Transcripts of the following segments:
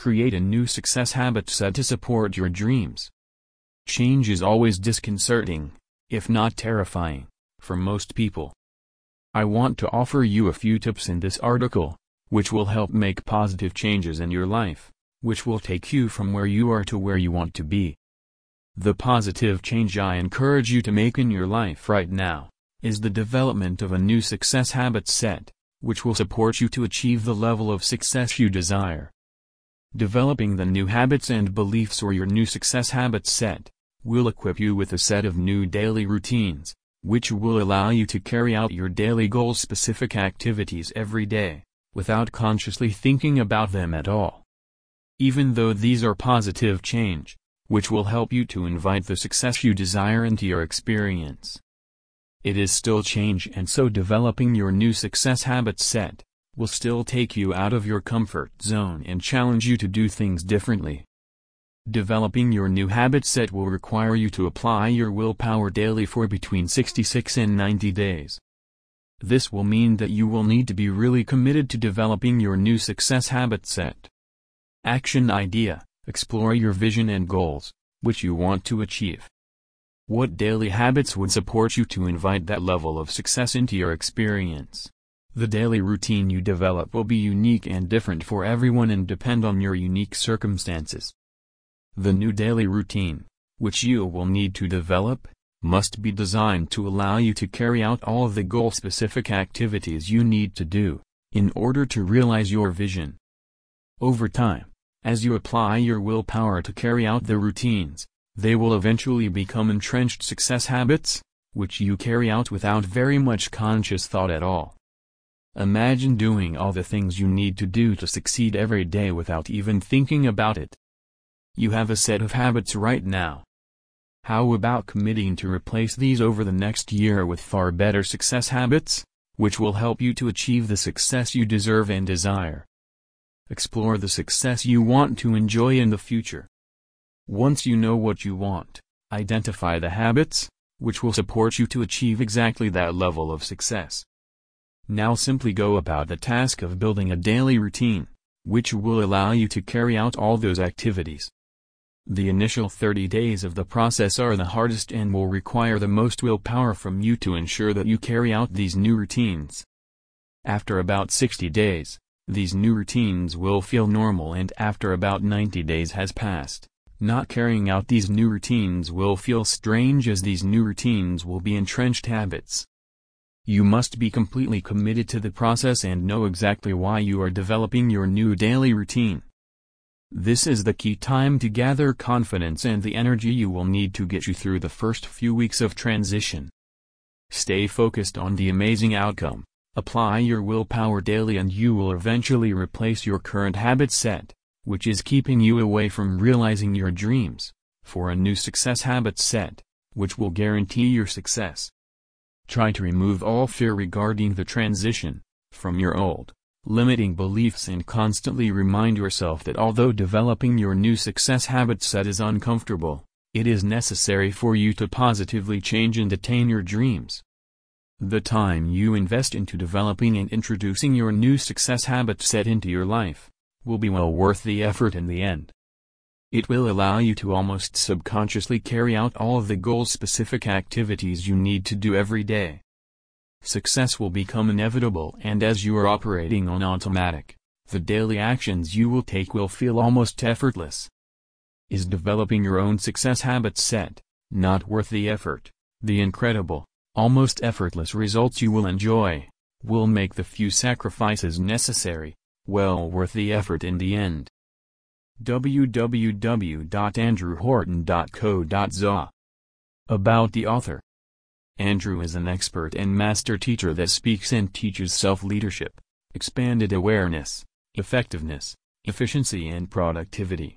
Create a new success habit set to support your dreams. Change is always disconcerting, if not terrifying, for most people. I want to offer you a few tips in this article, which will help make positive changes in your life, which will take you from where you are to where you want to be. The positive change I encourage you to make in your life right now, is the development of a new success habit set, which will support you to achieve the level of success you desire. Developing the new habits and beliefs or your new success habit set, will equip you with a set of new daily routines, which will allow you to carry out your daily goal-specific activities every day, without consciously thinking about them at all. Even though these are positive change, which will help you to invite the success you desire into your experience. It is still change and so developing your new success habit set, will still take you out of your comfort zone and challenge you to do things differently. Developing your new habit set will require you to apply your willpower daily for between 66 and 90 days. This will mean that you will need to be really committed to developing your new success habit set. Action idea Explore your vision and goals, which you want to achieve. What daily habits would support you to invite that level of success into your experience? The daily routine you develop will be unique and different for everyone and depend on your unique circumstances. The new daily routine, which you will need to develop, must be designed to allow you to carry out all the goal-specific activities you need to do, in order to realize your vision. Over time, as you apply your willpower to carry out the routines, they will eventually become entrenched success habits, which you carry out without very much conscious thought at all. Imagine doing all the things you need to do to succeed every day without even thinking about it. You have a set of habits right now. How about committing to replace these over the next year with far better success habits, which will help you to achieve the success you deserve and desire? Explore the success you want to enjoy in the future. Once you know what you want, identify the habits, which will support you to achieve exactly that level of success. Now simply go about the task of building a daily routine, which will allow you to carry out all those activities. The initial 30 days of the process are the hardest and will require the most willpower from you to ensure that you carry out these new routines. After about 60 days, these new routines will feel normal and after about 90 days has passed, not carrying out these new routines will feel strange as these new routines will be entrenched habits. You must be completely committed to the process and know exactly why you are developing your new daily routine. This is the key time to gather confidence and the energy you will need to get you through the first few weeks of transition. Stay focused on the amazing outcome, apply your willpower daily and you will eventually replace your current habit set, which is keeping you away from realizing your dreams, for a new success habit set, which will guarantee your success. Try to remove all fear regarding the transition, from your old, limiting beliefs and constantly remind yourself that although developing your new success habit set is uncomfortable, it is necessary for you to positively change and attain your dreams. The time you invest into developing and introducing your new success habit set into your life, will be well worth the effort in the end. It will allow you to almost subconsciously carry out all of the goal-specific activities you need to do every day. Success will become inevitable and as you are operating on automatic, the daily actions you will take will feel almost effortless. Is developing your own success habits set, not worth the effort, the incredible, almost effortless results you will enjoy, will make the few sacrifices necessary, well worth the effort in the end. www.andrewhorton.co.za About the author. Andrew is an expert and master teacher that speaks and teaches self-leadership, expanded awareness, effectiveness, efficiency and productivity.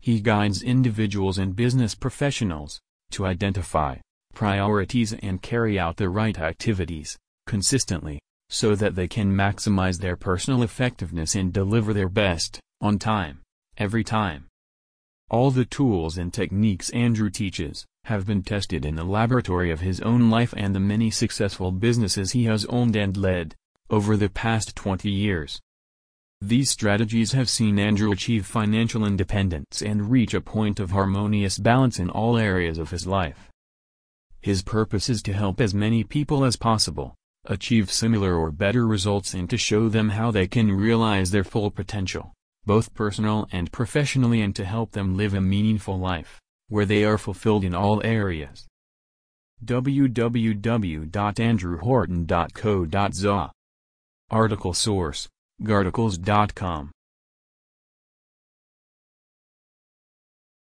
He guides individuals and business professionals to identify priorities and carry out the right activities, consistently, so that they can maximize their personal effectiveness and deliver their best, on time, every time. All the tools and techniques Andrew teaches, have been tested in the laboratory of his own life and the many successful businesses he has owned and led, over the past 20 years. These strategies have seen Andrew achieve financial independence and reach a point of harmonious balance in all areas of his life. His purpose is to help as many people as possible, achieve similar or better results and to show them how they can realize their full potential, both personal and professionally and to help them live a meaningful life, where they are fulfilled in all areas. www.andrewhorton.co.za Article source, Garticles.com